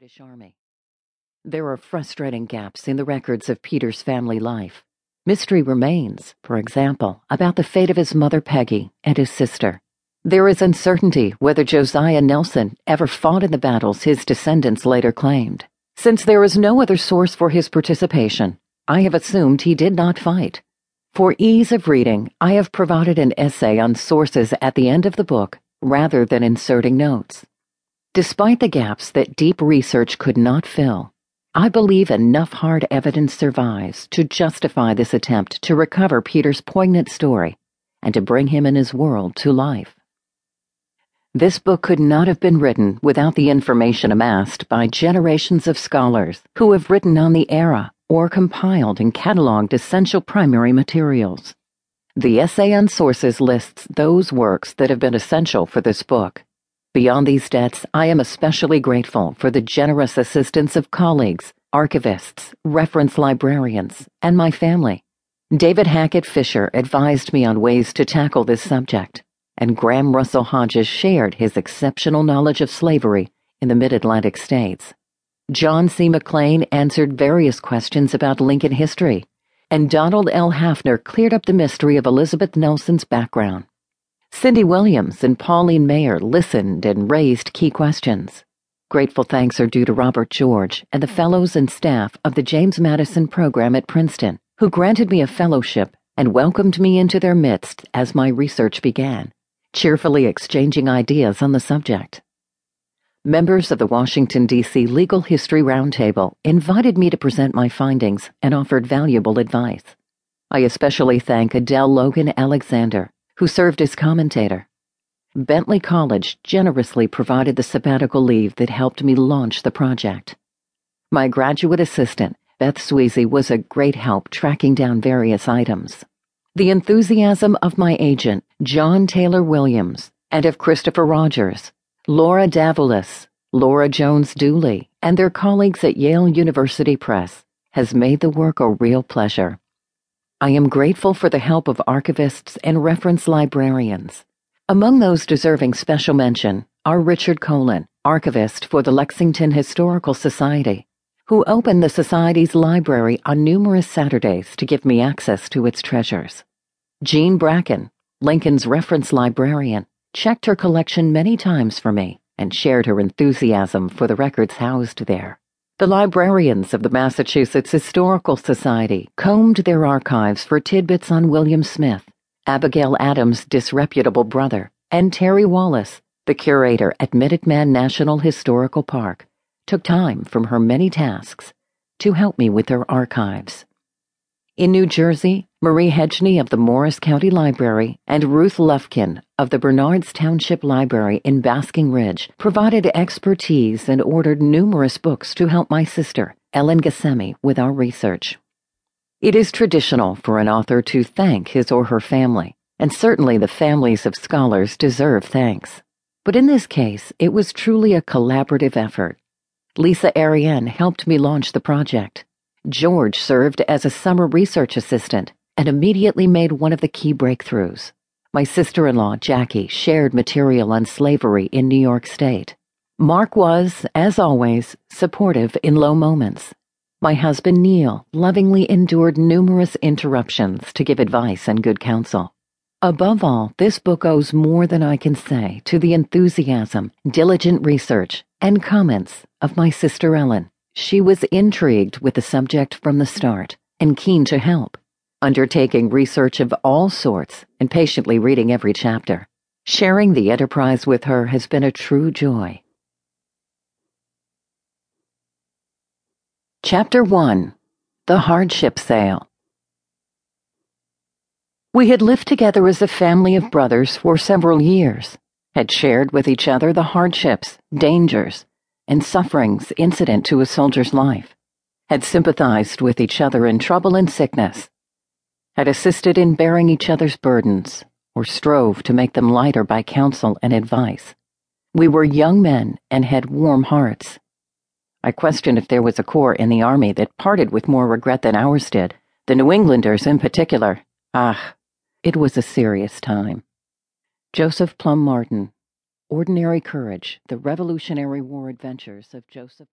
British Army. There are frustrating gaps in the records of Peter's family life. Mystery remains, for example, about the fate of his mother Peggy and his sister. There is uncertainty whether Josiah Nelson ever fought in the battles his descendants later claimed. Since there is no other source for his participation, I have assumed he did not fight. For ease of reading, I have provided an essay on sources at the end of the book rather than inserting notes. Despite the gaps that deep research could not fill, I believe enough hard evidence survives to justify this attempt to recover Peter's poignant story and to bring him and his world to life. This book could not have been written without the information amassed by generations of scholars who have written on the era or compiled and cataloged essential primary materials. The essay on sources lists those works that have been essential for this book. Beyond these debts, I am especially grateful for the generous assistance of colleagues, archivists, reference librarians, and my family. David Hackett Fischer advised me on ways to tackle this subject, and Graham Russell Hodges shared his exceptional knowledge of slavery in the mid Atlantic states. John C. MacLean answered various questions about Lincoln history, and Donald L. Hafner cleared up the mystery of Elizabeth Nelson's background. Cindy Williams and Pauline Maier listened and raised key questions. Grateful thanks are due to Robert George and the fellows and staff of the James Madison program at Princeton, who granted me a fellowship and welcomed me into their midst as my research began, cheerfully exchanging ideas on the subject. Members of the Washington, D.C. Legal History Roundtable invited me to present my findings and offered valuable advice. I especially thank Adele Logan Alexander who served as commentator. Bentley College generously provided the sabbatical leave that helped me launch the project. My graduate assistant, Beth Sweezy, was a great help tracking down various items. The enthusiasm of my agent, John Taylor Williams, and of Christopher Rogers, Laura Davulis, Laura Jones Dooley, and their colleagues at Yale University Press has made the work a real pleasure. I am grateful for the help of archivists and reference librarians. Among those deserving special mention are Richard Kollen, archivist for the Lexington Historical Society, who opened the Society's library on numerous Saturdays to give me access to its treasures. Jean Bracken, Lincoln's reference librarian, checked her collection many times for me and shared her enthusiasm for the records housed there. The librarians of the Massachusetts Historical Society combed their archives for tidbits on William Smith, Abigail Adams' disreputable brother, and Terry Wallace, the curator at Minuteman National Historical Park, took time from her many tasks to help me with their archives. In New Jersey, Marie Hedgney of the Morris County Library and Ruth Lufkin of the Bernards Township Library in Basking Ridge provided expertise and ordered numerous books to help my sister, Ellen Ghassemi, with our research. It is traditional for an author to thank his or her family, and certainly the families of scholars deserve thanks. But in this case, it was truly a collaborative effort. Lisa Ariane helped me launch the project. George served as a summer research assistant and immediately made one of the key breakthroughs. My sister in law, Jackie, shared material on slavery in New York State. Mark was, as always, supportive in low moments. My husband, Neil, lovingly endured numerous interruptions to give advice and good counsel. Above all, this book owes more than I can say to the enthusiasm, diligent research, and comments of my sister Ellen. She was intrigued with the subject from the start and keen to help undertaking research of all sorts and patiently reading every chapter. Sharing the enterprise with her has been a true joy. Chapter 1 The Hardship Sale We had lived together as a family of brothers for several years, had shared with each other the hardships, dangers, and sufferings incident to a soldier's life, had sympathized with each other in trouble and sickness, had assisted in bearing each other's burdens, or strove to make them lighter by counsel and advice. We were young men and had warm hearts. I question if there was a corps in the Army that parted with more regret than ours did, the New Englanders in particular. Ah, it was a serious time. Joseph Plum Martin, Ordinary Courage, The Revolutionary War Adventures of Joseph